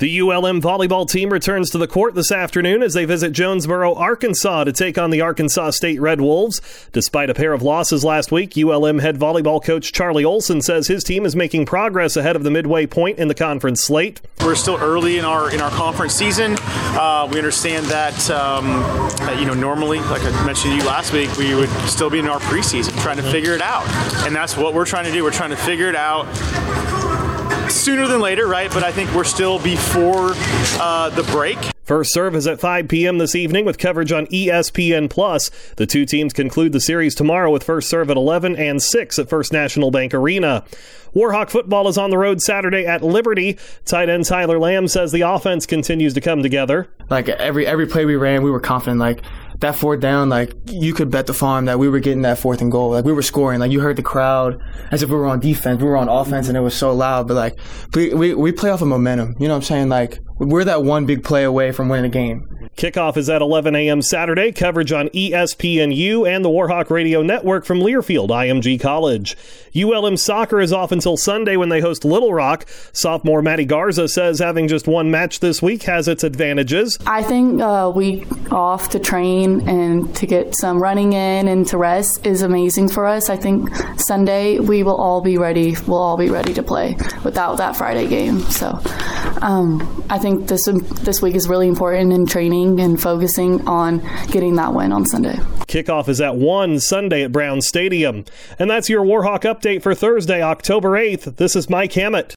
The ULM volleyball team returns to the court this afternoon as they visit Jonesboro, Arkansas to take on the Arkansas State Red Wolves. Despite a pair of losses last week, ULM head volleyball coach Charlie Olson says his team is making progress ahead of the midway point in the conference slate. We're still early in our in our conference season. Uh, we understand that um, you know normally, like I mentioned to you last week, we would still be in our preseason trying to figure it out, and that's what we're trying to do. We're trying to figure it out sooner than later, right? But I think we're still before uh, the break. First serve is at 5 p.m. this evening with coverage on ESPN Plus. The two teams conclude the series tomorrow with first serve at 11 and 6 at First National Bank Arena. Warhawk football is on the road Saturday at Liberty. Tight end Tyler Lamb says the offense continues to come together. Like every every play we ran, we were confident. Like that fourth down, like you could bet the farm that we were getting that fourth and goal. Like we were scoring. Like you heard the crowd as if we were on defense. We were on offense, and it was so loud. But like we we, we play off of momentum. You know what I'm saying? Like we're that one big play away from winning a game. Kickoff is at 11 a.m. Saturday. Coverage on ESPNU and the Warhawk Radio Network from Learfield IMG College. ULM soccer is off until Sunday when they host Little Rock. Sophomore Maddie Garza says having just one match this week has its advantages. I think a week off to train and to get some running in and to rest is amazing for us. I think Sunday we will all be ready. We'll all be ready to play without that Friday game. So um, I think this this week is really important in training and focusing on getting that win on Sunday. Kickoff is at 1 Sunday at Brown Stadium. And that's your Warhawk update for Thursday, October 8th. This is Mike Hammett.